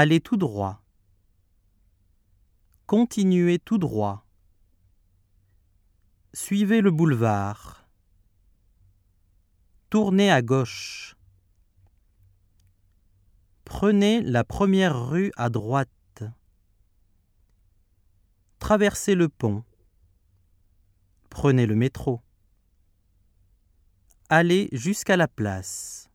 Allez tout droit. Continuez tout droit. Suivez le boulevard. Tournez à gauche. Prenez la première rue à droite. Traversez le pont. Prenez le métro. Allez jusqu'à la place.